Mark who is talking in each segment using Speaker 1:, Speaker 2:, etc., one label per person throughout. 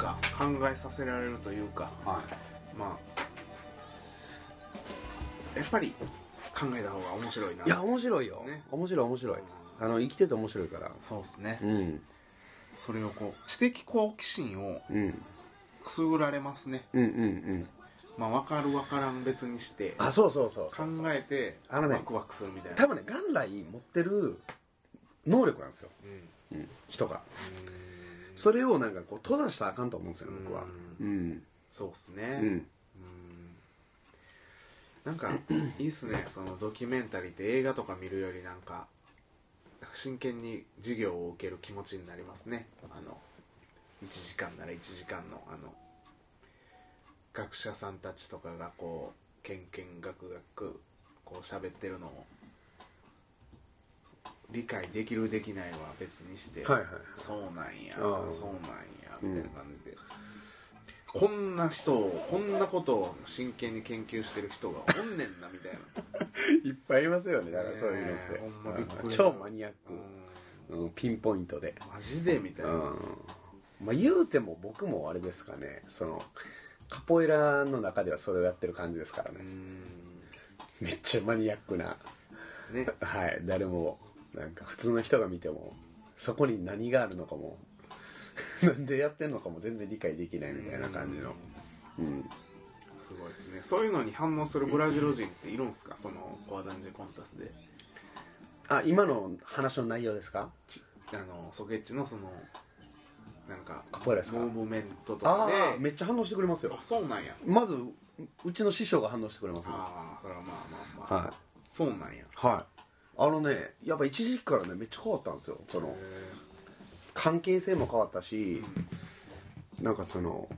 Speaker 1: か。考えさせられるというか
Speaker 2: は
Speaker 1: まあやっぱり考えた方が面白いな。い
Speaker 2: いや面白いよ、
Speaker 1: ね。
Speaker 2: 面白い面白い。あの生きてて面白いから。
Speaker 1: そうですね。
Speaker 2: うん。
Speaker 1: それをこう知的好奇心を
Speaker 2: うん。
Speaker 1: くすぐられますね。
Speaker 2: うんうんうん。
Speaker 1: まあ分かる分からん別にして
Speaker 2: あそうそうそう
Speaker 1: 考えて
Speaker 2: あのね
Speaker 1: ワクワクするみたいな。
Speaker 2: 多分ね元来持ってる能力なんですよ、
Speaker 1: うん。
Speaker 2: うん、人がそれをなんかこう閉ざしたらあかんと思うんですよ僕は。うん。
Speaker 1: そうっすね。
Speaker 2: うん。
Speaker 1: うん。なんか いいっすね。そのドキュメンタリーって映画とか見るよりなんか真剣に授業を受ける気持ちになりますね。あの1時間なら1時間のあの学者さんたちとかがこうけんけんがくがくこう喋ってるのを理解できるできないは別にして、
Speaker 2: はいはい
Speaker 1: そうなんやそうなんやみたいな感じで、こんな人をこんなことを真剣に研究してる人がおんねんな みたいな。
Speaker 2: いっぱいいますよねだからそういうのって、
Speaker 1: ねえほんまびっくり
Speaker 2: 超マニアック、
Speaker 1: う
Speaker 2: うん、ピンポイントで。
Speaker 1: んマジでみたいな、
Speaker 2: うんまあ言うても僕もあれですかねそのカポエラの中ではそれをやってる感じですからね。
Speaker 1: うん。
Speaker 2: めっちゃマニアックな。
Speaker 1: ね。
Speaker 2: はい誰もなんか普通の人が見てもそこに何があるのかも なんでやってんのかも全然理解できないみたいな感じの。うん。
Speaker 1: すごいですね。そういうのに反応するブラジル人っているんですか？そのコアダンジコンタスで。
Speaker 2: あ今の話の内容ですか？
Speaker 1: あのソケッチのそのなんか
Speaker 2: カポエラですか。
Speaker 1: ムーブメントと
Speaker 2: あ
Speaker 1: かで。
Speaker 2: あめっちゃ反応してくれますよ。
Speaker 1: あそうなんや。
Speaker 2: まずうちの師匠が反応してくれますもんは
Speaker 1: ああそれはまあまあまあ、
Speaker 2: い。
Speaker 1: そうなんや。
Speaker 2: はいあのねやっぱ一時期からねめっちゃ変わったんですよ。その関係性も変わったし、なんかその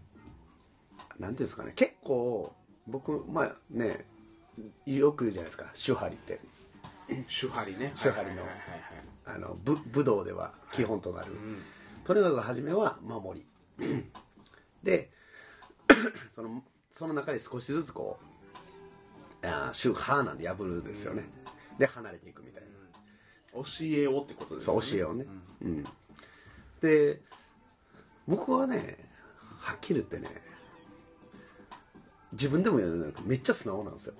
Speaker 2: なんていうんですかね結構僕まあねよく言うじゃないですか手張りって。
Speaker 1: 手張りね。
Speaker 2: 手張りの。
Speaker 1: はいはいはいはい
Speaker 2: あの武武道では基本となる、
Speaker 1: うん。
Speaker 2: とにかく初めは守り。で そのその中で少しずつこうあー手ハーなんで破るんですよね、で離れていくみたいな。
Speaker 1: 教えをってことです
Speaker 2: そう教えをね、うん。で僕はねはっきり言ってね自分でも言うなんかめっちゃ素直なんですよ、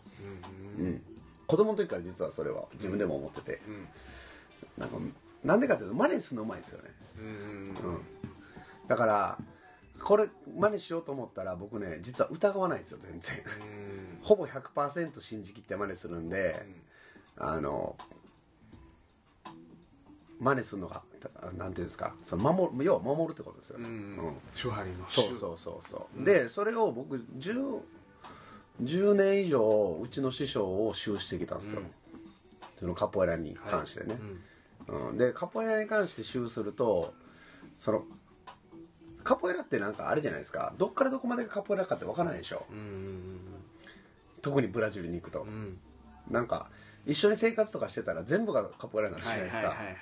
Speaker 2: うん子供の時から実はそれは自分でも思ってて、
Speaker 1: ん。
Speaker 2: なんかなんでかっていうと真似するのうまいんですよね、
Speaker 1: うんうん
Speaker 2: うん、だからこれ真似しようと思ったら僕ね実は疑わないんですよ全然。
Speaker 1: うん。
Speaker 2: ほぼ100%信じきって真似するんで、あの真似するのがたなんていうんですかその守る要は守るってことですよ。ね、
Speaker 1: うん。
Speaker 2: うん。
Speaker 1: 手張りの
Speaker 2: そうそうそうそう、でそれを僕 10, 10年以上うちの師匠を習してきたんですよ、
Speaker 1: うん。
Speaker 2: そのカポエラに関してね、
Speaker 1: うん。
Speaker 2: うん、でカポエラに関して習するとそのカポエラってなんかあれじゃないですか。どっからどこまでがカポエラかってわからないでしょ。
Speaker 1: うんうん
Speaker 2: 特にブラジルに行くと、
Speaker 1: うんうん。
Speaker 2: なんか一緒に生活とかしてたら全部がカポエラになるじゃないですか、
Speaker 1: はいはいはいはい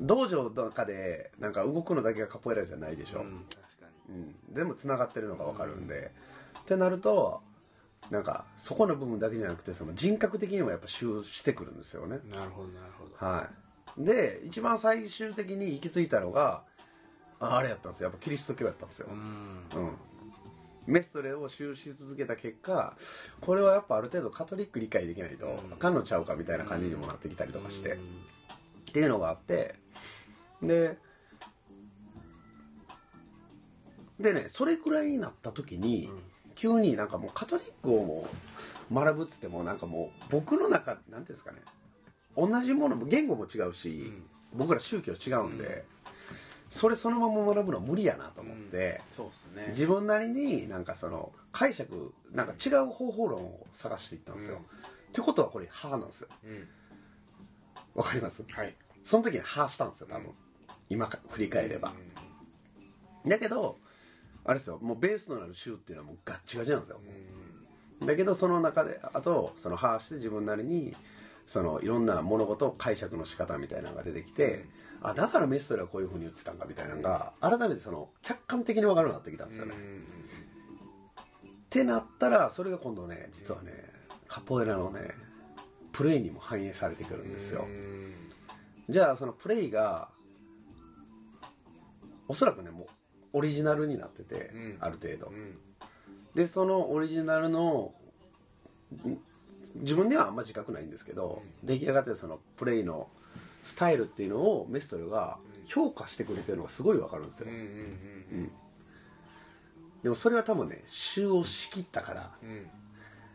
Speaker 2: 道場の中でなんか動くのだけがカポエラじゃないでしょ、
Speaker 1: うん確か
Speaker 2: うん、全部つながってるのが分かるんで、ってなるとなんかそこの部分だけじゃなくてその人格的にもやっぱ集してくるんですよね。
Speaker 1: になるほどなるほど。
Speaker 2: はい。で一番最終的に行き着いたのがああれやったんですよ。やっぱキリスト教やったんですよ、
Speaker 1: うん。
Speaker 2: うんメストレを修し続けた結果これはやっぱある程度カトリック理解できないと
Speaker 1: うん。
Speaker 2: あかんのちゃうかみたいな感じにもなってきたりとかして、
Speaker 1: うん。
Speaker 2: っていうのがあってででねそれくらいになった時に、急になんかもうカトリックをもう学ぶっつってもなんかもう僕の中なんていうんですかね同じものも言語も違うし、僕ら宗教違うんで、それそのまま学ぶのは無理やなと思って、
Speaker 1: そうっすね。
Speaker 2: 自分なりになんかその解釈なんか違う方法論を探していったんですよ、
Speaker 1: うん。
Speaker 2: ってことはこれ歯なんですよ。
Speaker 1: うん
Speaker 2: わかります？
Speaker 1: はい。
Speaker 2: その時に歯したんですよ多分、
Speaker 1: うん。
Speaker 2: 今か振り返れば、だけどあれですよ。もうベースとなる州っていうのはもうガッチガチなんですよ、だけどその中であとその歯して自分なりにそのいろんな物事解釈の仕方みたいなのが出てきて、あだからメストレはこういうふうに言ってたんかみたいなのが改めてその客観的に分かるようになってきたんですよね、ってなったらそれが今度ね実はねカポエラのねプレイにも反映されてくるんですよ、じゃあそのプレイがおそらくねもうオリジナルになってて、
Speaker 1: うん。
Speaker 2: ある程度。
Speaker 1: うん。
Speaker 2: でそのオリジナルのん自分ではあんま自覚ないんですけど、出来上がってるそのプレイのスタイルっていうのをメストルが評価してくれてるのがすごいわかるんですよ、でもそれは多分ね週を仕切ったから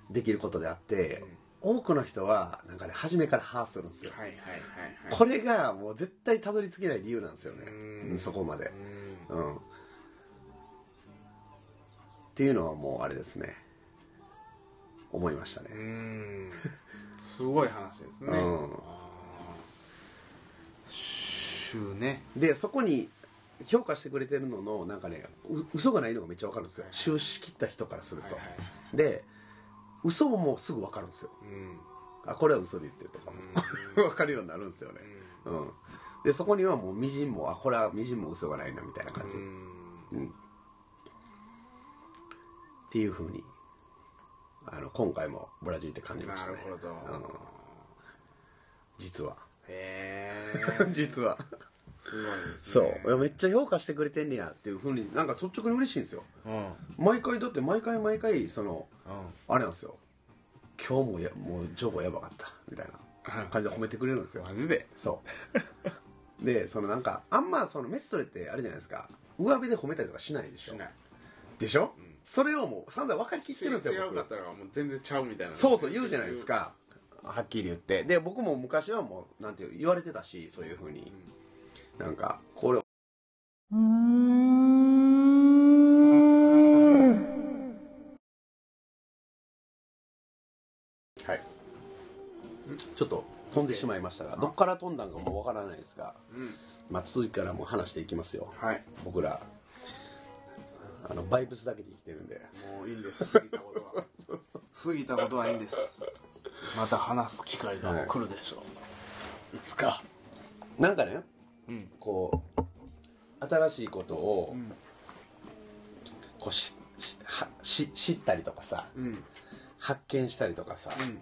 Speaker 2: できることであって、多くの人はなんかね初めから把握するんですよ、
Speaker 1: はいはいはいはい。
Speaker 2: これがもう絶対たどり着けない理由なんですよね、そこまで。
Speaker 1: うん。
Speaker 2: うん。っていうのはもうあれですね。思いましたね。
Speaker 1: すごい話ですね、
Speaker 2: うん
Speaker 1: 週ね。
Speaker 2: でそこに評価してくれてるののなんかねう嘘がないのがめっちゃわかるんですよ。
Speaker 1: はい
Speaker 2: 収し切った人からすると、
Speaker 1: はいはい。
Speaker 2: で嘘ももうすぐわかるんですよ。
Speaker 1: うん。
Speaker 2: あこれは嘘で言ってるとかも。わかるようになるんですよね。うん。でそこにはもうみじんもあこれはみじんも嘘がないなみたいな感じ、
Speaker 1: う
Speaker 2: うん
Speaker 1: ん。
Speaker 2: っていうふうにあの今回もブラジルって感じましたね。
Speaker 1: なるほど、
Speaker 2: うん。実は
Speaker 1: へえ
Speaker 2: 実は。
Speaker 1: すごいです
Speaker 2: そう。
Speaker 1: ね
Speaker 2: いやめっちゃ評価してくれてんねやっていうふうになんか率直に嬉しいんですよ。
Speaker 1: うん。うん
Speaker 2: 毎回だって毎回毎回そのあれなんですよ。今日もやもう情報やばかったみたいな感じで褒めてくれるんですよ。
Speaker 1: マジで？
Speaker 2: そう。でそのなんかあんまそのメストレってあれじゃないですか。上辺で褒めたりとかしないでしょ。
Speaker 1: しない。
Speaker 2: でしょ、
Speaker 1: ん。
Speaker 2: それをもう散々分かりきってるんですよ僕。
Speaker 1: 違うかったらもう全然ちゃうみたいな。
Speaker 2: そうそう言うじゃないですかはっきり言って。で僕も昔はもうなんていう言われてたしそういうふうに。なんかこれはい。ちょっと飛んでしまいましたがどっから飛んだんかもうわからないですが、
Speaker 1: うん。
Speaker 2: まあ、続きからも話していきますよ。
Speaker 1: はい。
Speaker 2: 僕らあのバイブスだけで生きてるんで。
Speaker 1: もういいんです。過ぎたことは。過ぎたことはいいんですまた話す機会が来るでしょう、い、つか。
Speaker 2: なんかね
Speaker 1: うん。
Speaker 2: こう新しいことを
Speaker 1: ん。
Speaker 2: こうししはし知ったりとかさ
Speaker 1: うん。
Speaker 2: 発見したりとかさ、
Speaker 1: うん。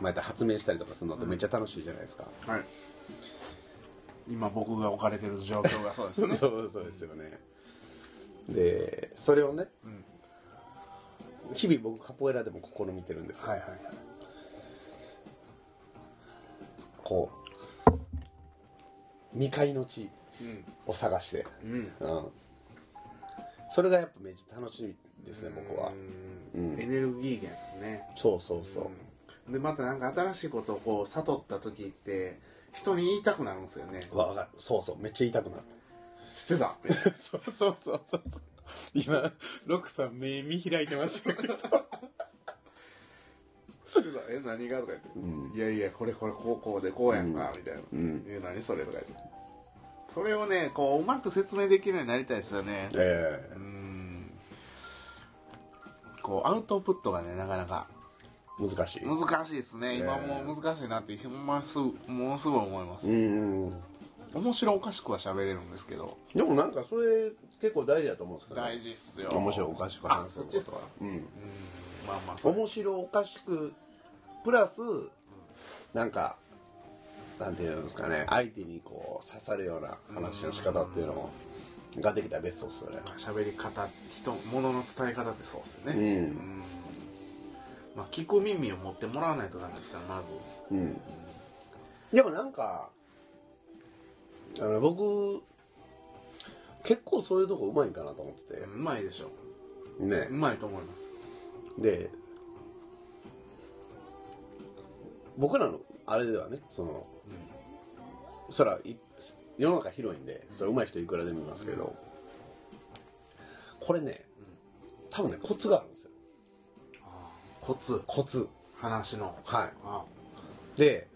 Speaker 2: また発明したりとかするのってめっちゃ楽しいじゃないですか、
Speaker 1: はい。今僕が置かれてる状況がそうですね。
Speaker 2: そうそうですよね。でそれをね、
Speaker 1: ん。
Speaker 2: 日々僕カポエラでも試みてるんですよ、
Speaker 1: はいはいはい
Speaker 2: こう未開の地
Speaker 1: うん。
Speaker 2: を探して、
Speaker 1: うん。
Speaker 2: うん、それがやっぱめっちゃ楽しみですね僕は。
Speaker 1: うん。
Speaker 2: うん
Speaker 1: エネルギー源ですね。
Speaker 2: そうそうそう、
Speaker 1: うん。でまたなんか新しいことをこう悟った時って人に言いたくなるんですよね。
Speaker 2: わかる。そうそう。めっちゃ言いたくなる。
Speaker 1: 知ってた？
Speaker 2: そうそうそうそう。今ロクさん目見開いてましたけど
Speaker 1: え何が？とか言って、
Speaker 2: うん
Speaker 1: いやいやこれこれこうこうでこうやんか、みたいな、
Speaker 2: うん
Speaker 1: え何それ？とか言って。それをねこううまく説明できるようになりたいですよね。
Speaker 2: え
Speaker 1: うん。こうアウトプットがねなかなか。
Speaker 2: え難しい。
Speaker 1: 難しいですね。今
Speaker 2: え。え
Speaker 1: もう難しいなってほんますぐものすごい思います、
Speaker 2: うん
Speaker 1: 面白おかしくは喋れるんですけど。
Speaker 2: でもなんかそれ結構大事だと思うんですけど、
Speaker 1: 大事っすよ。
Speaker 2: 面白おかしく
Speaker 1: あ
Speaker 2: 話す
Speaker 1: そっちっすか？
Speaker 2: うん。
Speaker 1: うんまあまあ
Speaker 2: 面白おかしくプラスなんかなんていうんですかね相手にこう刺さるような話の仕方っていうのができたらベストですよね。
Speaker 1: 喋り方人物の伝え方ってそうですよね。
Speaker 2: うん。
Speaker 1: まあ、聞く耳を持ってもらわないとダメですからまず。
Speaker 2: うん。でもなんかあの僕結構そういうとこうまいんかなと思って
Speaker 1: うまいでしょ。
Speaker 2: てね。
Speaker 1: うまいと思います
Speaker 2: で僕らのあれではねそのそらい世の中広いんでそれ上手い人いくらでもいますけど、これね多分ねコツがあるんですよ。
Speaker 1: コツ。
Speaker 2: コツ。
Speaker 1: 話の。
Speaker 2: はい。
Speaker 1: あ
Speaker 2: で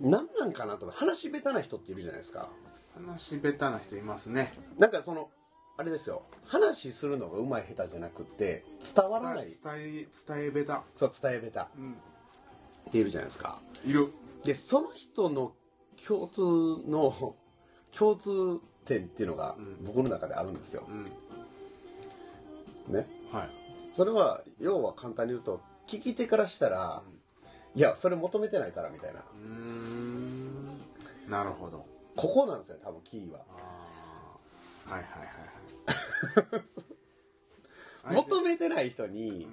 Speaker 2: 何なんかなと話下手な人っているじゃないですか。
Speaker 1: 話下手な人いますね。
Speaker 2: なんかそのあれですよ。話するのが上手い下手じゃなくって伝わらない。
Speaker 1: 伝え伝え下
Speaker 2: そう伝え下
Speaker 1: 手。うん。
Speaker 2: 手っているじゃないですか。
Speaker 1: いる。
Speaker 2: でその人の共通の共通点っていうのが
Speaker 1: うん。
Speaker 2: 僕の中であるんですよ、
Speaker 1: うん。
Speaker 2: ね。
Speaker 1: はい。
Speaker 2: それは要は簡単に言うと聞き手からしたら、いやそれ求めてないからみたいな。
Speaker 1: うーん。なるほど。
Speaker 2: ここなんですよ多分キーは。
Speaker 1: あはいはいはい
Speaker 2: 求めてない人に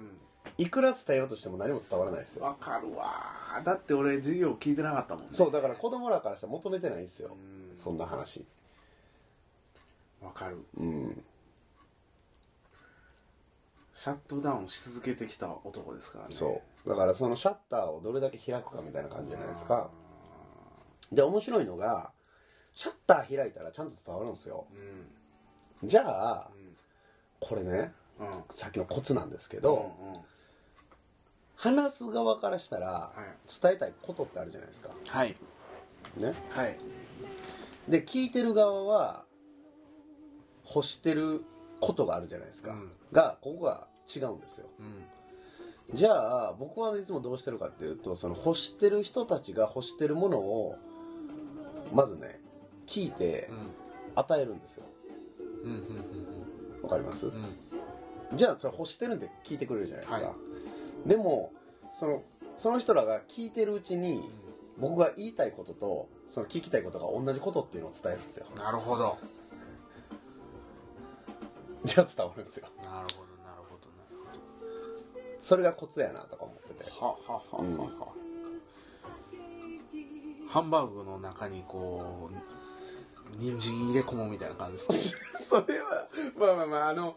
Speaker 2: いくら伝えようとしても何も伝わらないですよ。
Speaker 1: わかるわ。だって俺授業聞いてなかったもんね。
Speaker 2: そうだから子供らからしたら求めてないんですよ。
Speaker 1: うん。
Speaker 2: そんな話。
Speaker 1: わかる。
Speaker 2: うん。
Speaker 1: シャットダウンし続けてきた男ですからね。
Speaker 2: そう。だからそのシャッターをどれだけ開くかみたいな感じじゃないですか。で面白いのがシャッター開いたらちゃんと伝わるんですよ。
Speaker 1: うん
Speaker 2: じゃあこれねさっきのコツなんですけ
Speaker 1: うん
Speaker 2: ど、話す側からしたら
Speaker 1: はい。
Speaker 2: 伝えたいことってあるじゃないですか。
Speaker 1: はい。
Speaker 2: ね。
Speaker 1: はい。
Speaker 2: で聞いてる側は欲してることがあるじゃないですか、
Speaker 1: うん。
Speaker 2: がここが違うんですよ。
Speaker 1: うん。
Speaker 2: じゃあ僕はいつもどうしてるかっていうとその欲してる人たちが欲してるものをまずね聞いて与えるんですよわかります、
Speaker 1: うん。うん
Speaker 2: じゃあそれ欲してるんで聞いてくれるじゃないですか、
Speaker 1: はい。
Speaker 2: でもそのその人らが聞いてるうちに僕が言いたいこととその聞きたいことが同じことっていうのを伝えるんですよ。
Speaker 1: なるほど。
Speaker 2: じゃあ伝わるんですよ。
Speaker 1: なるほどなるほど。なる
Speaker 2: それがコツやなとか思ってて。
Speaker 1: ほどははは。はは、ハンバーグの中にこう人参入れ込むみたいな感じです。ね
Speaker 2: それはまあまあまああの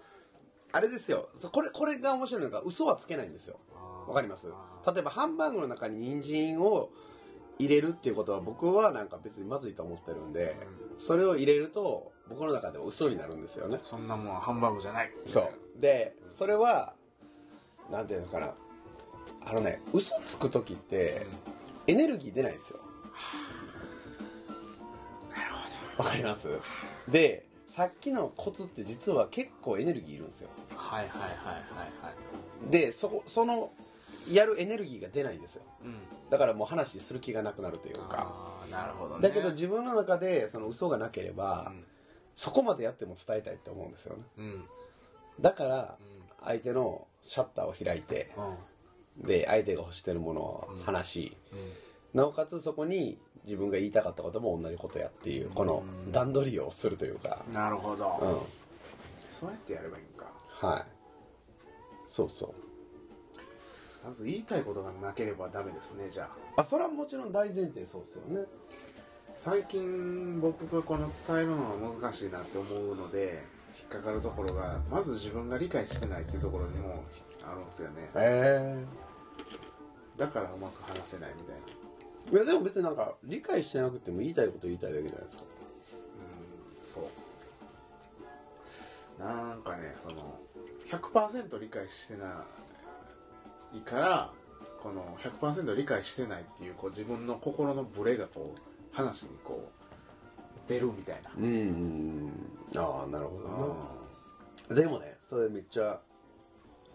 Speaker 2: あれですよ。そこれこれが面白いのが嘘はつけないんですよ。わかります？
Speaker 1: あ
Speaker 2: 例えばハンバーグの中に人参を入れるっていうことは僕はなんか別にまずいと思ってるんで、それを入れると僕の中では嘘になるんですよね。
Speaker 1: そんなもんはハンバーグじゃない。
Speaker 2: そう。でそれはなんていうのかな。あのね嘘つく時ってエネルギー出ないんですよ。
Speaker 1: なるほ
Speaker 2: わかります？でさっきのコツって実は結構エネルギーいるんですよ。
Speaker 1: どはいはいはいはいはい。
Speaker 2: でそこそのやるエネルギーが出ないんですよ。
Speaker 1: うん。
Speaker 2: だからもう話する気がなくなるというか。
Speaker 1: ああなるほどね。
Speaker 2: だけど自分の中でその嘘がなければ、そこまでやっても伝えたいって思うんですよね。
Speaker 1: うん。うん
Speaker 2: だから相手のシャッターを開いて
Speaker 1: うん。
Speaker 2: で相手が欲してるものを話し、なおかつそこに自分が言いたかったことも同じことやっていうこの段取りをするというか。
Speaker 1: うんなるほど、
Speaker 2: うん。
Speaker 1: そうやってやればいいんか。
Speaker 2: はい。そうそう。
Speaker 1: まず言いたいことがなければダメですねじゃあ。
Speaker 2: あそれはもちろん大前提そうですよね。
Speaker 1: 最近僕がこの伝えるのは難しいなって思うので引っかかるところがまず自分が理解してないっていうところにもあるんですよね。
Speaker 2: へ
Speaker 1: だからうまく話せないみたいな。
Speaker 2: えいやでも別になんか理解してなくても言いたいこと言いたいだけじゃないですか。
Speaker 1: うんそう。なんかねその100%理解してないからこの100%理解してないっていうこう自分の心のブレがこう話にこう出るみたいな。
Speaker 2: うんうんああなるほ
Speaker 1: あ
Speaker 2: どな。でもねそれめっちゃ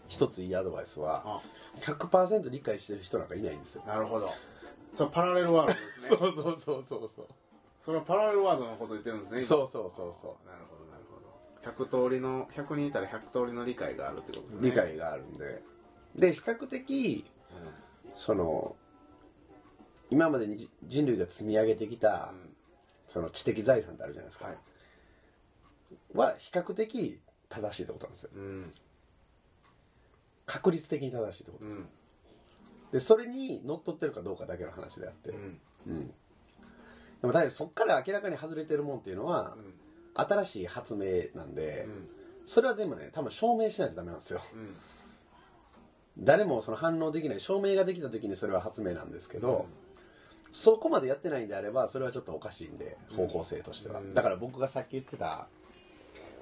Speaker 2: 一ついいアドバイスは
Speaker 1: あ
Speaker 2: 100%理解してる人なんかいないんですよ。
Speaker 1: なるほどそれパラレルワールドですね。
Speaker 2: そうそうそうそうそう。
Speaker 1: それはパラレルワールドのこと言ってるんですね今。
Speaker 2: そうそうそうそ
Speaker 1: なるほどなるほど。100通りの100人いたら100通りの理解があるってことですね。
Speaker 2: 理解があるんで。で比較的その今までに人類が積み上げてきた
Speaker 1: うん。
Speaker 2: その知的財産ってあるじゃないですか、
Speaker 1: はい。
Speaker 2: は比較的正しいってことなんですよ。
Speaker 1: うん。
Speaker 2: 確率的に正しいってこと
Speaker 1: うん
Speaker 2: でそれにのっとってるかどうかだけの話であって。
Speaker 1: うん。
Speaker 2: うん。でもだそっから明らかに外れてるもんっていうのは
Speaker 1: うん。
Speaker 2: 新しい発明なんで、
Speaker 1: うん。
Speaker 2: それはでもね多分証明しないとダメなんですよ。
Speaker 1: うん。
Speaker 2: 誰もその反応できない証明ができた時にそれは発明なんですけど、そこまでやってないんであればそれはちょっとおかしいんで方向性としては、
Speaker 1: うん。
Speaker 2: だから僕がさっき言ってた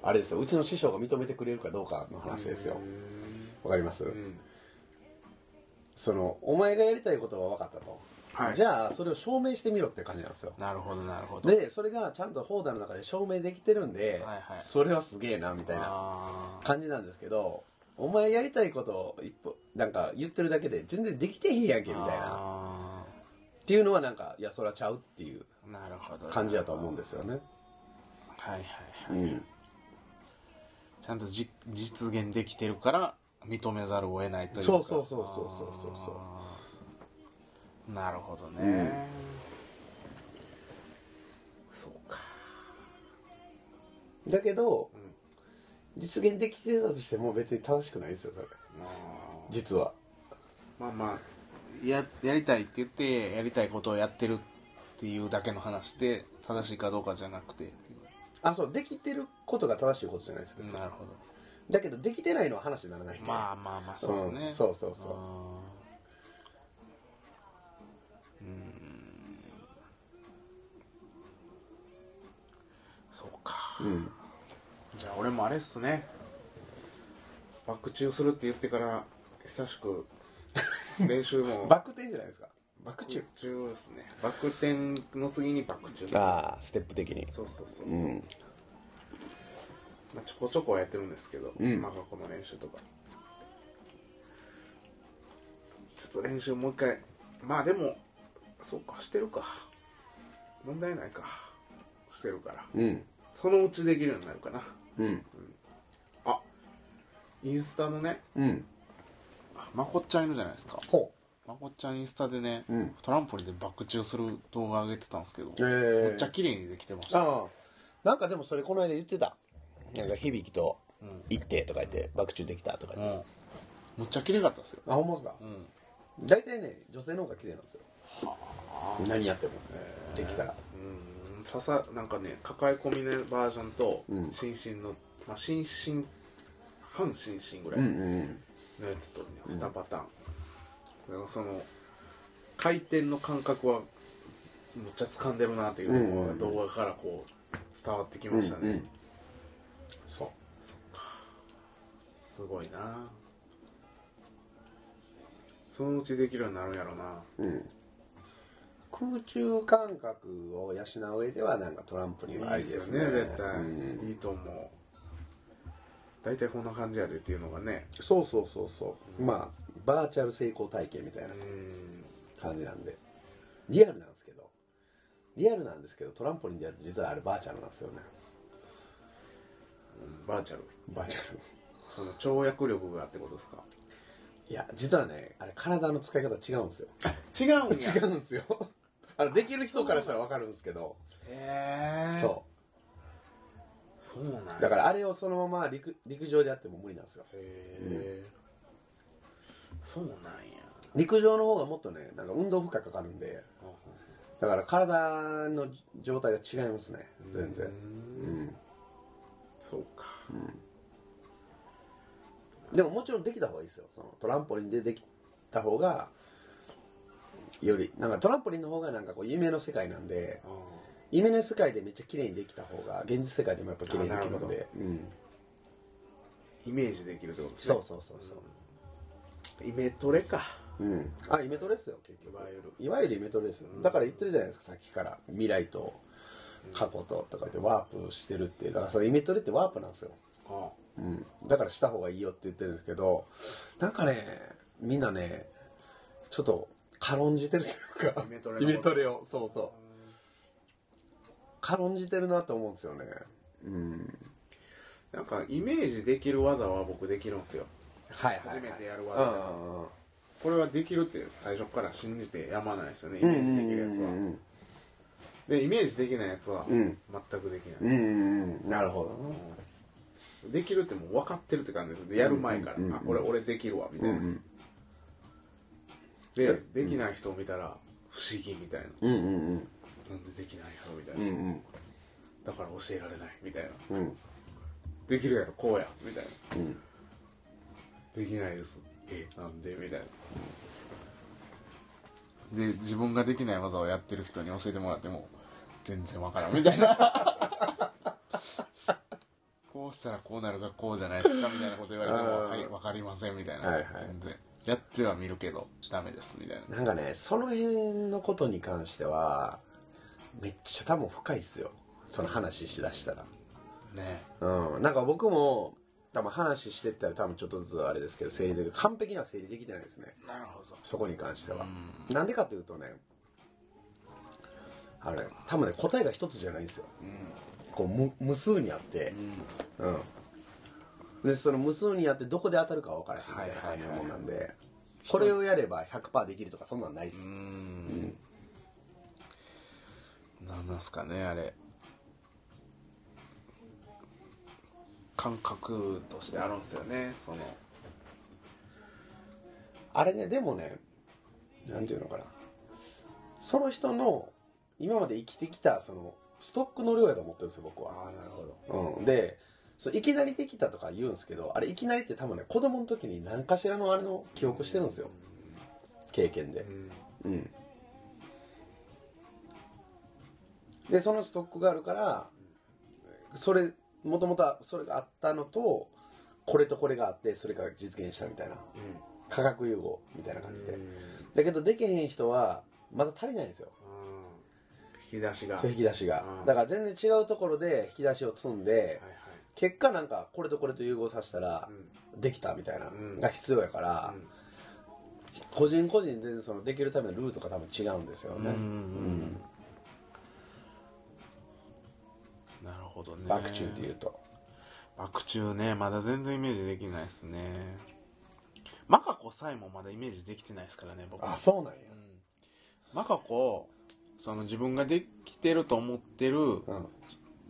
Speaker 2: あれですよ。うちの師匠が認めてくれるかどうかの話ですよ。わかります、
Speaker 1: うん
Speaker 2: そのお前がやりたいことは分かったと、
Speaker 1: はい。
Speaker 2: じゃあそれを証明してみろって感じなんですよ。
Speaker 1: なるほどなるほど。
Speaker 2: でそれがちゃんとホーダーの中で証明できてるんで、
Speaker 1: はいはい。
Speaker 2: それはすげえなみたいな感じなんですけどお前やりたいことを一歩なんか言ってるだけで全然できてへんやんけみたいな。
Speaker 1: あ
Speaker 2: っていうのはなんかいやそれはちゃうっていう
Speaker 1: ーなるほど
Speaker 2: 感じだと思うんですよね。
Speaker 1: はいはいはい、
Speaker 2: うん。
Speaker 1: ちゃんとじ実現できてるから認めざるを得ないというか。
Speaker 2: そうそうそうそうそうそう
Speaker 1: なるほどね、そうか。
Speaker 2: だけど
Speaker 1: うん。
Speaker 2: 実現できてたとしても別に正しくないですよそれ。
Speaker 1: まあ
Speaker 2: 実は。
Speaker 1: まあまあややりたいって言ってやりたいことをやってるっていうだけの話で正しいかどうかじゃなくて。
Speaker 2: あそうできてることが正しいことじゃないです
Speaker 1: なるほど
Speaker 2: だけどできてないのは話にならないん。で
Speaker 1: まあまあまあそうですね、
Speaker 2: んそうそうそう。
Speaker 1: うん。そうか。
Speaker 2: うん。
Speaker 1: じゃあ俺もあれっすね。バク宙するって言ってから久しく 練習も。
Speaker 2: バク転じゃないですか。バク
Speaker 1: バク
Speaker 2: 宙
Speaker 1: 宙ですね。バク転の次にバク宙
Speaker 2: ああステップ的に。
Speaker 1: そうそうそうそう、
Speaker 2: うん
Speaker 1: まあ、ちょこちょこはやってるんですけど、
Speaker 2: うん。
Speaker 1: まあこの練習とか。ちょっと練習もう一回。まあでもそうかしてるか。問題ないか。してるから。
Speaker 2: うん。
Speaker 1: そのうちできるようになるかな。
Speaker 2: うん。
Speaker 1: あインスタのね。
Speaker 2: うん。
Speaker 1: あまこっちゃんいるじゃないですか。
Speaker 2: ほ
Speaker 1: まこっちゃんインスタでね、
Speaker 2: うん。
Speaker 1: トランポリンでバック中する動画上げてたんですけど、
Speaker 2: うえ
Speaker 1: めっちゃ綺麗にできてました。
Speaker 2: なんかでもそれこの間言ってたなんか響と
Speaker 1: うん。
Speaker 2: 行ってとか言ってバク宙できたとか
Speaker 1: う
Speaker 2: 言って。
Speaker 1: ん。むっちゃ綺麗かったですよ。
Speaker 2: あほんまですか？
Speaker 1: うん。
Speaker 2: 大体ね女性の方が綺麗なんですよ。
Speaker 1: は
Speaker 2: 何やっても。
Speaker 1: あ
Speaker 2: できたら。
Speaker 1: うん。ささなんかね抱え込みねバージョンと
Speaker 2: うん。
Speaker 1: 心身の、まあ、心身半心身ぐらい
Speaker 2: うんうん
Speaker 1: のやつとね、2パターン。だからその回転の感覚はむっちゃ掴んでるなっていうのが
Speaker 2: うん
Speaker 1: 動画からこう伝わってき
Speaker 2: うん
Speaker 1: ましたね、
Speaker 2: うんうんそう。
Speaker 1: そっか。すごいな。そのうちできるようになるんやろな。
Speaker 2: うん。空中感覚を養う上ではなんかトランプリンはあり
Speaker 1: いいで
Speaker 2: ですすね
Speaker 1: よね絶対、
Speaker 2: うん。
Speaker 1: いいと思う。大体こんな感じやでっていうのがね。
Speaker 2: そうそうそうそう。まあバーチャル成功体験みたいな
Speaker 1: うん。
Speaker 2: 感じなんで。リアルなんですけど。リアルなんですけどトランポリンでやると実はあれバーチャルなんですよね
Speaker 1: バーチャル。
Speaker 2: バーチャル。
Speaker 1: その跳躍力がってことですか？
Speaker 2: いや実はねあれ体の使い方違うんですよ。
Speaker 1: 違うんや。
Speaker 2: 違うんですよ。あのできる人からしたら分かるんですけど。
Speaker 1: へえ
Speaker 2: そ
Speaker 1: そうなんや。
Speaker 2: うだからあれをそのまま陸陸上でやっても無理なんですよ。
Speaker 1: へえ、そうなんや。
Speaker 2: 陸上の方がもっとねなんか運動負荷かかるんで。だから体の状態が違いますね全然。
Speaker 1: う
Speaker 2: うん。ん
Speaker 1: そうか。
Speaker 2: でももちろんできた方がいいですよ。そのトランポリンでできた方がよりなんかトランポリンの方がなんかこう夢の世界なんで夢の世界でめっちゃ綺麗にできた方が現実世界でもやっぱ綺麗にできるん
Speaker 1: あな
Speaker 2: で、うん、
Speaker 1: イメージできるってことですね。
Speaker 2: そうそうそうそう。
Speaker 1: イメトレか。
Speaker 2: うん、あイメトレですよ結局。
Speaker 1: いわゆる。
Speaker 2: いわゆるイメトレですよ、だから言ってるじゃないですかさっきから。未来と過去ととか言ってワープしてるってだからそのイメトレってワープなんですよ、
Speaker 1: あ
Speaker 2: うん、だからした方がいいよって言ってるんですけどなんかねみんなねちょっと軽んじてるというか
Speaker 1: イメトレ
Speaker 2: メトレを。そうそう。軽んじてるなと思うんですよね。うん。
Speaker 1: なんかイメージできる技は僕できるんですよ。
Speaker 2: はい
Speaker 1: 初めてやる
Speaker 2: うん
Speaker 1: 技でもこれはできるって最初から信じてやまないですよねイメージできるやつは。
Speaker 2: うん
Speaker 1: でイメージできないやつは
Speaker 2: うん。
Speaker 1: 全くできない、
Speaker 2: うんうんうん。なるほど。ね
Speaker 1: できるってもう分かってるって感じでやる前から、
Speaker 2: うんうん
Speaker 1: あこれ俺できるわみたいな、
Speaker 2: うんうん。
Speaker 1: でできない人を見たら不思議みたいな。
Speaker 2: うんうんうん。
Speaker 1: なんでできないやろみたいな、
Speaker 2: うんうん。
Speaker 1: だから教えられないみたいな。
Speaker 2: うん。
Speaker 1: できるやろこうやみたいな。
Speaker 2: うん。
Speaker 1: できないです。えなんでみたいなで自分ができない技をやってる人に教えてもらっても全然わからんみたいな。こうしたらこうなるがこうじゃないですかみたいなこと言われてもはいわかりませんみたいな、
Speaker 2: はいはい。
Speaker 1: 全然。やってはみるけどダメですみたいな。
Speaker 2: なんかねその辺のことに関してはめっちゃ多分深いっすよ。その話しだしたら。
Speaker 1: ね。
Speaker 2: うん。なんか僕も多分話してったら多分ちょっとずつあれですけど整理で完璧には整理できてないですね。
Speaker 1: なるほど。
Speaker 2: そこに関しては。
Speaker 1: う
Speaker 2: なんでかというとねあれ多分ね答えが一つじゃないんですよ。
Speaker 1: うん。
Speaker 2: こう無無数にあって。
Speaker 1: うん。
Speaker 2: うん。でその無数にあってどこで当たるか分からへんみたいな感じのもんなんでこれをやれば100%できるとかそんなんないっす。
Speaker 1: うーん。なんなんすかねあれ感覚としてあるんですよねその。
Speaker 2: あれねでもねなんていうのかな。その人の今まで生きてきたそのストックの量やと思ってるんですよ僕は。
Speaker 1: ああなるほど。
Speaker 2: うん、でそういきなりできたとか言うんですけどあれいきなりって多分ね子供の時に何かしらのあれの記憶してるんですよ。経験で。
Speaker 1: うん。
Speaker 2: うん。でそのストックがあるからそれもともとそれがあったのとこれとこれがあってそれが実現したみたいな。化学融合みたいな感じで。だけどできへん人はまだ足りないんですよ。
Speaker 1: 引き出しが。
Speaker 2: そう引き出しが。
Speaker 1: うん。
Speaker 2: だから全然違うところで引き出しを積んで
Speaker 1: はいはい。
Speaker 2: 結果なんかこれとこれと融合させたら
Speaker 1: うん。
Speaker 2: できたみたいな
Speaker 1: うん。
Speaker 2: が必要やから
Speaker 1: うん。
Speaker 2: 個人個人全然そのできるためのルートが多分違うんですよね。
Speaker 1: うんほどね。
Speaker 2: バクチューっていうと。
Speaker 1: バクチューねまだ全然イメージできないですね。マカコさえもまだイメージできてないですからね僕。
Speaker 2: あそうなんや。
Speaker 1: うん。マカコその自分ができてると思ってる
Speaker 2: うん。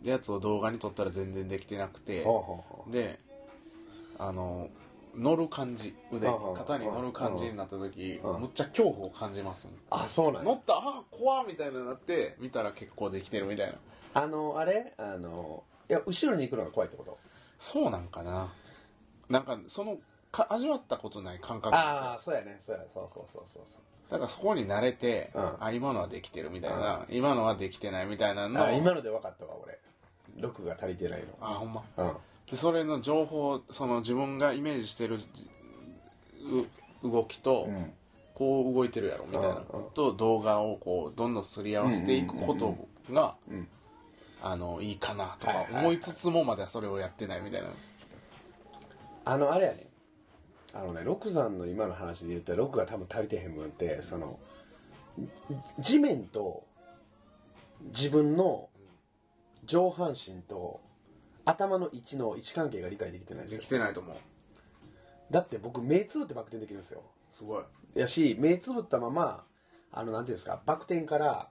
Speaker 1: やつを動画に撮ったら全然できてなくて。であの乗る感じ腕。肩に乗る感じになった時
Speaker 2: うん。
Speaker 1: むっちゃ恐怖を感じますもん。
Speaker 2: あそうなんや。
Speaker 1: 乗ったあ怖っみたいななって見たら結構できてるみたいな
Speaker 2: あのあれ？あのいや後ろに行くのが怖いってこと？
Speaker 1: そうなんかな。なんかそのか味わったことない感覚。
Speaker 2: ああそうやね。そうやそうそうそうそう。
Speaker 1: だからそこに慣れて、
Speaker 2: うん。
Speaker 1: あ今のはできてるみたいな、今のはできてないみたいなの
Speaker 2: あ今ので分かったわ俺。6が足りてない
Speaker 1: あほんま？
Speaker 2: のうん。
Speaker 1: でそれの情報その自分がイメージしてるう動きと、
Speaker 2: うん。
Speaker 1: こう動いてるやろみたいな
Speaker 2: うんうん。
Speaker 1: と動画をこうどんどんすり合わせていくことが
Speaker 2: うん
Speaker 1: あのいいかなとか思いつつもまだそれをやってないみたいな。
Speaker 2: あのあれやね。あのね六山の今の話で言ったら6が多分足りてへん分ってその地面と自分の上半身と頭の位置の位置関係が理解できてないんで
Speaker 1: ですき
Speaker 2: よ
Speaker 1: てないと思う。
Speaker 2: だって僕目つぶってバク転できるんですよ。
Speaker 1: すごい
Speaker 2: やし目つぶったままあのなんていうんですかバク転から、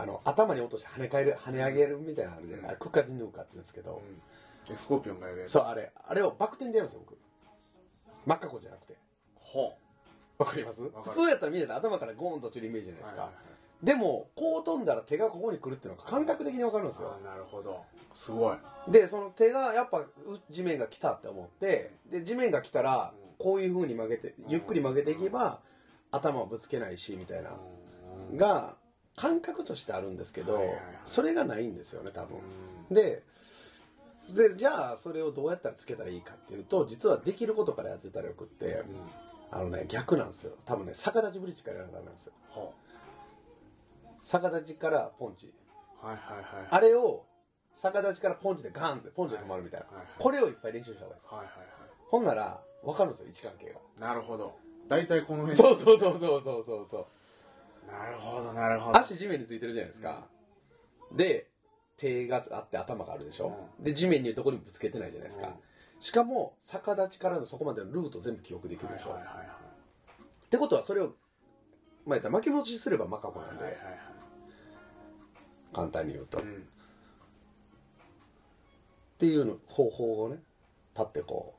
Speaker 2: あの頭に落として跳ね返る跳ね上げるみたいなのあるじゃない、あれクッカディヌーカって言うんですけど、
Speaker 1: うん、スコーピオンがやるやつ？
Speaker 2: そうあれ。あれをバク転でやるんですよ僕。真っ赤子じゃなくて。
Speaker 1: ほ
Speaker 2: わかります？普通やったら見てたら頭からゴーンと落ちるイメージじゃないですか、
Speaker 1: はいはい
Speaker 2: でもこう飛んだら手がここに来るっていうのが感覚的に分かるんですよ。
Speaker 1: なるほど。すごい。
Speaker 2: でその手がやっぱう地面が来たって思ってで地面が来たらこういう風に曲げてゆっくり曲げていけば頭をぶつけないしみたいな。が感覚としてあるんですけど
Speaker 1: はいはいはい。
Speaker 2: それがないんですよね多分。
Speaker 1: うん。
Speaker 2: ででじゃあそれをどうやったらつけたらいいかっていうと実はできることからやってたらよくってあのね逆なんですよ。多分ね逆立ちブリッジからやらなきゃダメなんですよ。
Speaker 1: ほ
Speaker 2: 逆立ちからポンチ。
Speaker 1: うはいはいはい。
Speaker 2: あれを逆立ちからポンチでガンってポンチで止まるみたいな。
Speaker 1: はいはい
Speaker 2: これをいっぱい練習した方がいいです。
Speaker 1: はいはいは
Speaker 2: ほんなら分かるんですよ位置関係が。
Speaker 1: いなるほど。大体この辺。
Speaker 2: そうそうそうそうそうそうそう
Speaker 1: なるほどなるほど。
Speaker 2: 足地面についてるじゃないですか、で手があって頭があるでしょ、で地面にどこにもぶつけてないじゃないですか、
Speaker 1: うん。
Speaker 2: しかも逆立ちからのそこまでのルート全部記憶できるでしょ、
Speaker 1: はいはいはい
Speaker 2: ってことはそれをまあ言ったら巻き戻しすればマカコなんで、
Speaker 1: はいはいはい
Speaker 2: 簡単に言うと、っ
Speaker 1: うん。
Speaker 2: ていうの方法をねパッてこう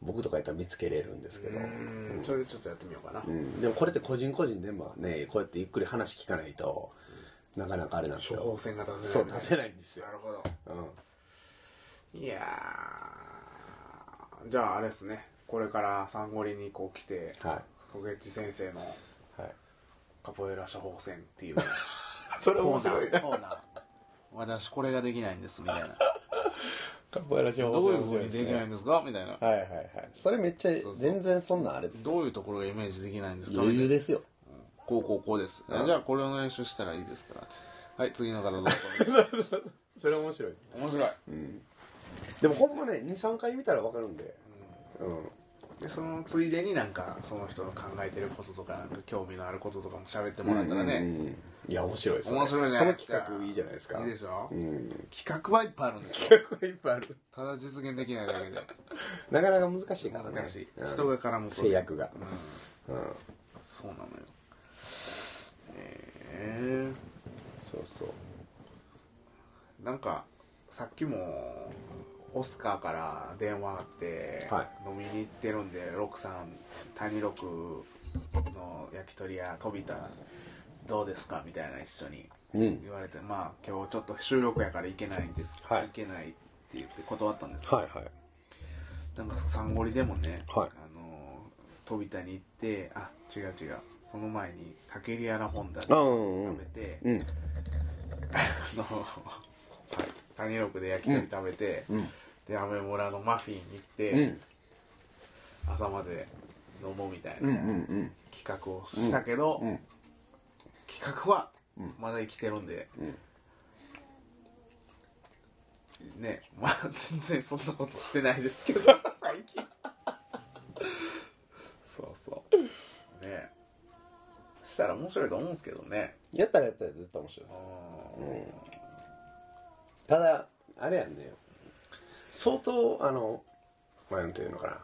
Speaker 2: 僕とかやったら見つけれるんですけど、
Speaker 1: うん。それでちょっとやってみようかな。
Speaker 2: うん。でもこれって個人個人でもねこうやってゆっくり話聞かないとなかなかあれなんですよ。
Speaker 1: 処方箋が出せない
Speaker 2: そう出せないんですよ。
Speaker 1: な、るほど。
Speaker 2: うん、
Speaker 1: いやーじゃああれですね。これからサンゴリにこう来て
Speaker 2: はい。
Speaker 1: ソゲッチ先生の
Speaker 2: はい。
Speaker 1: カポエラ処方箋っていう
Speaker 2: それ
Speaker 1: コ
Speaker 2: 面白い。
Speaker 1: コーナー。私これができないんですみたいな
Speaker 2: カポエラ情報
Speaker 1: どういうふうにできないんですか？みたいな。
Speaker 2: はいはいはい。それめっちゃ全然そんなんあれですよ
Speaker 1: どういうところがイメージできないんですか？
Speaker 2: 余裕ですよ。
Speaker 1: なこうこうこうです。
Speaker 2: うん。
Speaker 1: じゃあこれを練習したらいいですか？らはい次の方どうぞ。
Speaker 2: それ面白い。
Speaker 1: 面白い。
Speaker 2: でもほんまね23回見たら分かるんで。うん
Speaker 1: でそのついでになんかその人の考えてることとかなんか興味のあることとかも喋ってもらったらね、
Speaker 2: うんうんうん。いや面白いですね。
Speaker 1: 面白いじゃ
Speaker 2: その企画いいじゃないですか。
Speaker 1: いいでしょ、
Speaker 2: うん。
Speaker 1: 企画はいっぱいあるんですよ。
Speaker 2: 企画いっぱいある。
Speaker 1: ただ実現できないだけで。
Speaker 2: なかなか難しいからね。
Speaker 1: 難しい、
Speaker 2: うん。
Speaker 1: 人が絡むと
Speaker 2: 制約が。
Speaker 1: うん。
Speaker 2: うん。
Speaker 1: そうなのよ。え
Speaker 2: そうそう。
Speaker 1: ー、なんかさっきもオスカーから電話があって、
Speaker 2: は
Speaker 1: 飲みに行ってるんでロックさん谷六の焼き鳥屋飛びたどうですかみたいな一緒に
Speaker 2: うん。
Speaker 1: 言われてまあ今日ちょっと収録やから行けないんです、
Speaker 2: はい。
Speaker 1: 行けないって言って断ったんですけど、
Speaker 2: はいはい。
Speaker 1: なんかサンゴリでもね、
Speaker 2: はい。
Speaker 1: あの飛田に行ってあ違う違うその前に竹リアラホンダで食べて、
Speaker 2: うん。
Speaker 1: あの、はい、谷六で焼き鳥食べて、
Speaker 2: うん
Speaker 1: でアメ村のマフィンに行って、
Speaker 2: うん。
Speaker 1: 朝まで飲もうみたいな企画をしたけど、
Speaker 2: うん
Speaker 1: 企画は
Speaker 2: うん。
Speaker 1: まだ生きてるんで、
Speaker 2: うん。
Speaker 1: ねまあ全然そんなことしてないですけど 最近。そうそう。ね。したら面白いと思うんですけどね。
Speaker 2: やったらやったら絶対面白いです。
Speaker 1: うん
Speaker 2: ただあれやんね。相当あのなんていうのかな。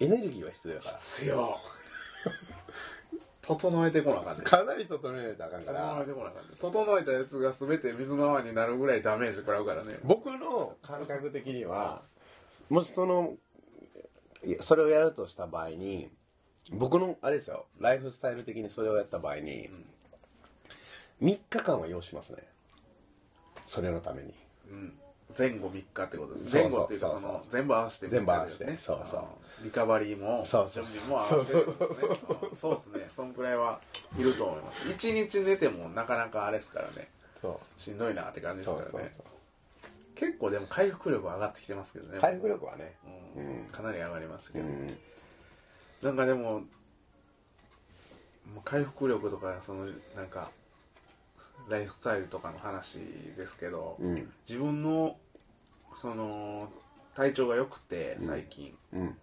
Speaker 2: エネルギーは必要やから。
Speaker 1: 必要。整えてこなあかんね
Speaker 2: かなり整えないとあかんか
Speaker 1: 整
Speaker 2: ら
Speaker 1: えてこなあかんね整えたやつが全て水の泡になるぐらいダメージ食らうからね。
Speaker 2: 僕の感覚的にはもしそのそれをやるとした場合に僕のあれですよ。ライフスタイル的にそれをやった場合に、3日間は要しますねそれのために。
Speaker 1: うん。前後3日ってことです
Speaker 2: そうそう。
Speaker 1: 前後っていうか
Speaker 2: そうそう
Speaker 1: その全部合わせて
Speaker 2: 全部合わせて。そうそう。
Speaker 1: リカバリーも
Speaker 2: そうそう。
Speaker 1: 準備も合わせてね。うんそうですね。そんくらいはいると思います。1日寝てもなかなかあれですからね。
Speaker 2: そう。
Speaker 1: しんどいなって感じですからね。
Speaker 2: そうそうそう。
Speaker 1: 結構でも回復力上がってきてますけどね。
Speaker 2: 回復力はね。
Speaker 1: うん。
Speaker 2: うん。
Speaker 1: かなり上がりましたけど、
Speaker 2: うん。
Speaker 1: なんかでも回復力とかそのなんかライフスタイルとかの話ですけど、
Speaker 2: うん。
Speaker 1: 自分のその体調が良くて最近、
Speaker 2: うん。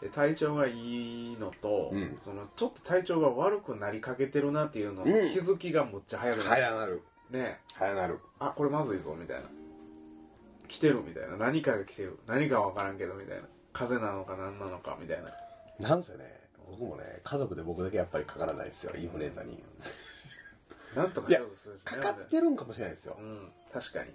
Speaker 1: で体調がいいのと、
Speaker 2: うん。
Speaker 1: そのちょっと体調が悪くなりかけてるなっていうの気づきがむっちゃ早くなる、
Speaker 2: 早なる。
Speaker 1: ね。
Speaker 2: 早なる。
Speaker 1: あこれまずいぞみたいな。来てるみたいな。何かが来てる。何かわからんけどみたいな。風邪なのか何なのかみたいな。
Speaker 2: なんせね僕もね家族で僕だけやっぱりかからないですよインフルエンザに
Speaker 1: なんとかしようとするしね
Speaker 2: かかってるんかもしれないですよ。
Speaker 1: うん確かに。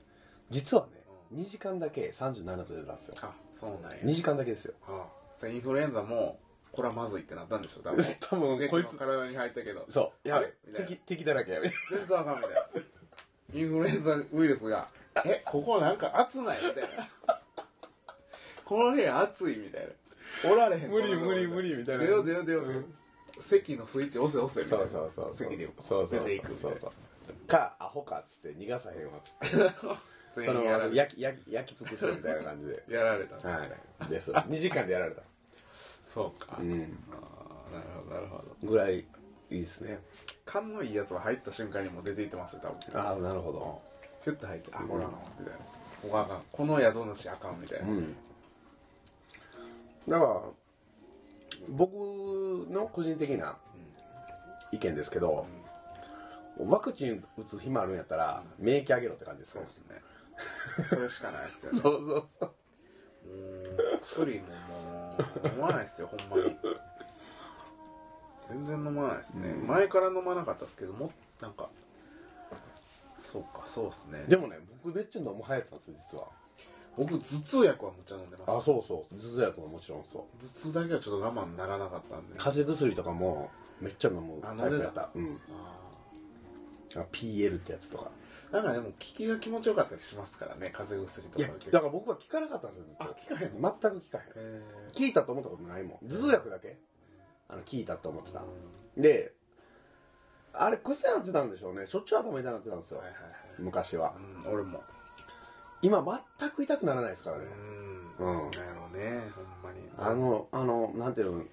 Speaker 2: 実はね2時間だけ37度出たんですよ。
Speaker 1: あそうなんや。
Speaker 2: 2時間だけですよ。
Speaker 1: あそれインフルエンザもこれはまずいってなったんでしょ多分。
Speaker 2: 多分
Speaker 1: こい
Speaker 2: つ
Speaker 1: つ体に入ったけど。
Speaker 2: そう。やべ敵敵だらけやべ
Speaker 1: 全然あかんみたい。なインフルエンザウイルスが「えここなんか暑ない?」みたいな「この部屋暑い」みたいな「おられへん。
Speaker 2: 無理無理無理みたいな。
Speaker 1: 出よう出よう出よう、
Speaker 2: うん
Speaker 1: 席のスイッチ押せ押せみたいな。
Speaker 2: そうそうそう
Speaker 1: 席で
Speaker 2: そうそう
Speaker 1: 出ていくみたいな。
Speaker 2: そうそうかアホかっつって逃がさへんわっつって。
Speaker 1: 全
Speaker 2: その焼き焼き焼き尽くすみたいな感じで。
Speaker 1: やられた、
Speaker 2: はい。でそう。2時間でやられた。
Speaker 1: そうか、
Speaker 2: うん。
Speaker 1: あーなるほどなるほど。
Speaker 2: ぐらいいいですね。
Speaker 1: 勘のいいやつは入った瞬間にもう出ていってますよ多分。
Speaker 2: ああなるほど。
Speaker 1: ヒュッと入って「あこれあかんわ」みたいな「ここあかんこの宿主あかん」みたいな、
Speaker 2: うん。だから僕の個人的な意見ですけど、ワクチン打つ暇あるんやったら免疫上げろって感じですよ。
Speaker 1: そうですね。それしかないですよね。
Speaker 2: そうそうそう。
Speaker 1: もう薬ももう飲まないですよほんまに。全然飲まないですね、
Speaker 2: うん。
Speaker 1: 前から飲まなかったですけどもなんかそうかそうですね。
Speaker 2: でもね僕めっちゃ飲む派やったんです実は
Speaker 1: 僕頭痛薬はむっちゃ飲んでました
Speaker 2: あそうそう。頭痛薬ももちろんそう。
Speaker 1: 頭痛だけはちょっと我慢ならなかったんで。
Speaker 2: 風邪薬とかもめっちゃ飲む
Speaker 1: あ
Speaker 2: タイプやった。うん。
Speaker 1: あ
Speaker 2: あ PL ってやつとか。
Speaker 1: ーなんかでも効きが気持ちよかったりしますからね風邪薬と
Speaker 2: いや
Speaker 1: か
Speaker 2: だから僕は効かなかったんですよ
Speaker 1: あ効かへんの？
Speaker 2: 全く効かへん。
Speaker 1: え
Speaker 2: 効いたと思ったことないもん。頭痛薬だけ？あの効いたと思って
Speaker 1: ー
Speaker 2: たであれ癖なってたんでしょうね。しょっちゅう頭痛なってたんですよ。
Speaker 1: はいはいはい。
Speaker 2: 昔は。
Speaker 1: うん俺も
Speaker 2: 今全く痛くならないですからね。
Speaker 1: うん。
Speaker 2: うん。
Speaker 1: なんやろうねほんまに。
Speaker 2: あのあのなんていうの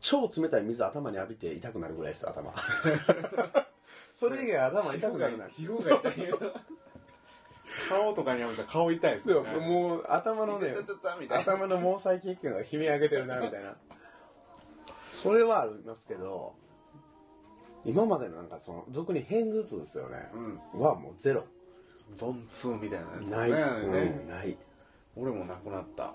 Speaker 2: 超冷たい水頭に浴びて痛くなるぐらいです頭。それ以外頭痛くならない。
Speaker 1: 皮膚が痛い。顔とかにやめたら顔痛いですよね。
Speaker 2: もう頭のね頭の毛細血管が悲鳴上げてるなみたいなそれはありますけど今までのなんかその俗に片頭痛ですよね、はもうゼロ
Speaker 1: 鈍痛みたいなやつ
Speaker 2: ない、
Speaker 1: ね
Speaker 2: うんない。
Speaker 1: 俺もなくなった。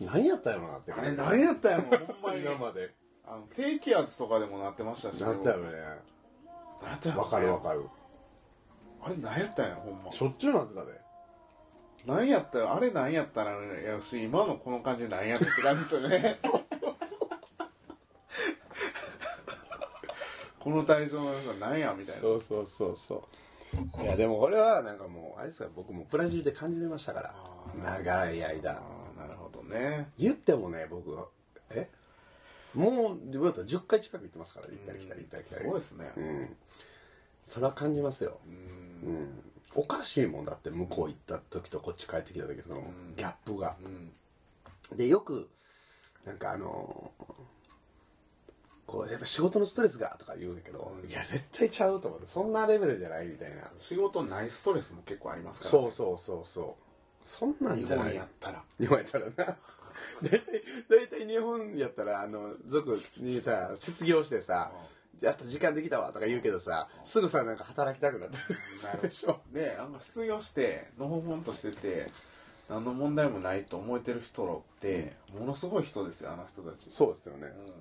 Speaker 2: 何やったんやろなって。
Speaker 1: あれ何やったんやろほんまに。
Speaker 2: 今まで。
Speaker 1: あの低気圧とかでもなってましたし。
Speaker 2: なったよね。
Speaker 1: なったやろね。
Speaker 2: わかるわかる。
Speaker 1: あれ何やったんやほんま。
Speaker 2: しょっちゅうなってたで。
Speaker 1: 何やったらあれ何やったらやし今のこの感じ何やってって感じだね この対象の人何やみたいな。
Speaker 2: そうそうそう。そういやでもこれはなんかもうあれですか僕もブラジルで感じてましたから。長い間。
Speaker 1: なるほどね。
Speaker 2: 言ってもね僕え？もう自分だったら10回近く行ってますから行ったり来たり行ったり来たり。
Speaker 1: すごいですね。
Speaker 2: うん。それは感じますよ。
Speaker 1: うん。
Speaker 2: うんおかしいもんだって向こう行った時とこっち帰ってきた時その
Speaker 1: ん
Speaker 2: ギャップが
Speaker 1: うん
Speaker 2: でよくなんかあのこうやっぱ仕事のストレスがとか言うんだけど、いや絶対ちゃうと思ってそんなレベルじゃないみたいな。
Speaker 1: 仕事ないストレスも結構ありますから、
Speaker 2: そうそうそうそう。そんなん
Speaker 1: 日
Speaker 2: じゃない。
Speaker 1: 本やったら。
Speaker 2: 日本やったらな。大体大体日本やったらあの族にさ失業してさ、やっと時間できたわとか言うけどさ、すぐさなんか働きたくなって
Speaker 1: なる
Speaker 2: るでしょ。
Speaker 1: でなんか失業してのほほんとしてて何の問題もないと思えてる人ってものすごい人ですよあの人たち、
Speaker 2: そうですよね。
Speaker 1: うん、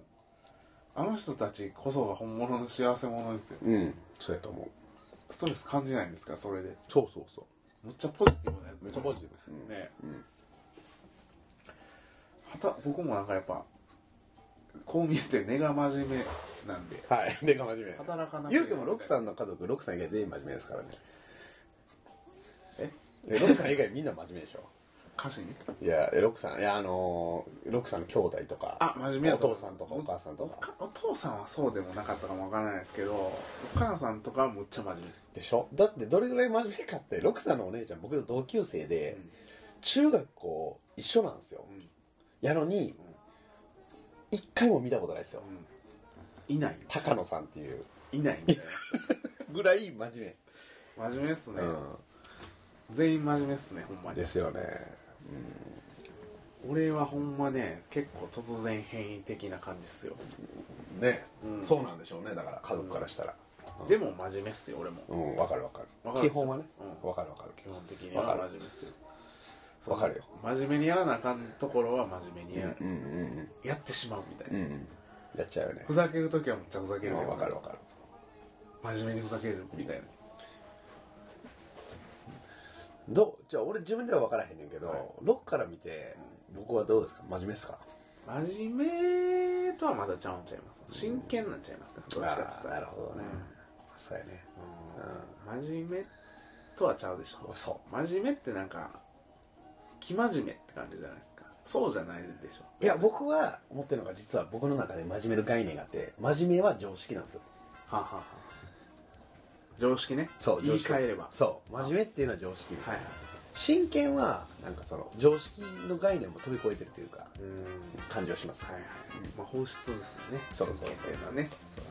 Speaker 1: あの人たちこそが本物の幸せ者ですよ。
Speaker 2: うん。そうやと思う。
Speaker 1: ストレス感じないんですか？らそれで。
Speaker 2: そうそうそう。
Speaker 1: むっちゃポジティブなやつ
Speaker 2: めっちゃポジティブ、うん
Speaker 1: ね。
Speaker 2: うん。
Speaker 1: はた僕もなんかやっぱこう見えて根が真面目なんで。
Speaker 2: はい。でが真面目。
Speaker 1: 働かな
Speaker 2: 言うてもロクさ
Speaker 1: ん
Speaker 2: んの家族ロクさん以外全員真面目ですからね。
Speaker 1: え？
Speaker 2: えロクさん以外みんな真面目でしょ
Speaker 1: 歌詞に
Speaker 2: いやえロクさんいやあのーロクさんの兄弟とか
Speaker 1: あ真面目や
Speaker 2: お父さんとかお母さんと
Speaker 1: お
Speaker 2: か
Speaker 1: かお父さんはそうでもなかったかもわからないですけどお母さんとかはむっちゃ真面目です。
Speaker 2: でしょ？だってどれぐらい真面目かってロクさんのお姉ちゃん僕と同級生で、中学校一緒なんですよ。
Speaker 1: うん。
Speaker 2: やのに一回も見たことないですよ。
Speaker 1: うん。いない
Speaker 2: 高野さんっていう。
Speaker 1: いない
Speaker 2: ぐらい真面
Speaker 1: な真面目っすね、
Speaker 2: 目、
Speaker 1: 全員真面目っすねほんま
Speaker 2: うん、
Speaker 1: に。
Speaker 2: ですよね
Speaker 1: 俺はほんまね結構突然変異的な感じっすよ。
Speaker 2: ね、
Speaker 1: うん。
Speaker 2: そうなんでしょうね。だから家族からしたら。
Speaker 1: でも真面目っすよ俺も。
Speaker 2: うんわ、かるわかる。
Speaker 1: わかる
Speaker 2: 基本はね。
Speaker 1: うん。
Speaker 2: わ、かるわかる。
Speaker 1: 基本的には
Speaker 2: わかる。
Speaker 1: 真面目っすよ。
Speaker 2: わかるよ。
Speaker 1: 真面目にやらなあかんところは真面目にや,、
Speaker 2: うんうんうん
Speaker 1: やってしまうみたいな、
Speaker 2: うんうん。やっちゃうよね。
Speaker 1: ふざける時はむっちゃふざけ
Speaker 2: うん
Speaker 1: るけど
Speaker 2: わかるわかる。
Speaker 1: 真面目にふざけるみたいな、
Speaker 2: どうじゃあ俺自分では分からへんねんけど、
Speaker 1: はい。
Speaker 2: ロックから見て僕はどうですか？真面目ですか？
Speaker 1: 真面目とはまだちゃうんちゃいます。真剣なんちゃいますか？どっちかっつったら。
Speaker 2: あーなるほどね、そうやね。
Speaker 1: うん。真面目とはちゃうでしょ。
Speaker 2: そ
Speaker 1: 真面目ってなんか生真面目って感じじゃないですか。そうじゃないでしょ。
Speaker 2: ういや僕は思ってるのが実は僕の中で真面目の概念があって真面目は常識なんですよ。
Speaker 1: はあはあはあ常識ね。
Speaker 2: そう
Speaker 1: 言い換えれば。
Speaker 2: そう。真面目っていうのは常識。
Speaker 1: はい。はい
Speaker 2: 真剣はなんかその常識の概念も飛び越えてるというか
Speaker 1: うん。
Speaker 2: 感じはします、
Speaker 1: はいはい、まあ、本質ですよね。
Speaker 2: そうそうそう
Speaker 1: 真剣っていうのはね。
Speaker 2: そう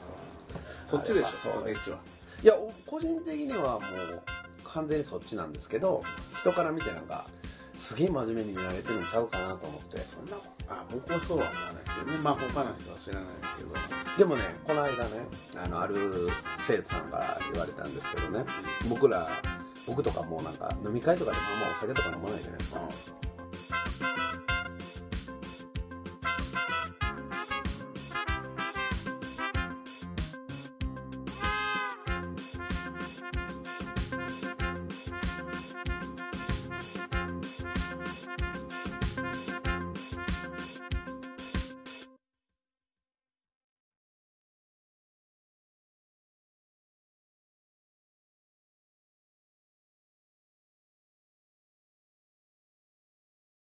Speaker 1: そっちでしょ？
Speaker 2: そう。
Speaker 1: それ一は。い
Speaker 2: や個人的にはもう完全にそっちなんですけど人から見てなんかすげえ真面目に見られてるんちゃうかなと思って。
Speaker 1: そんなあ僕はそうは思わないですけどね。まあ他の人は知らないですけど。
Speaker 2: でもねこの間ねあのある生徒さんから言われたんですけどね。僕ら僕とかもうなんか飲み会とかでもあんまお酒とか飲まないじゃないですか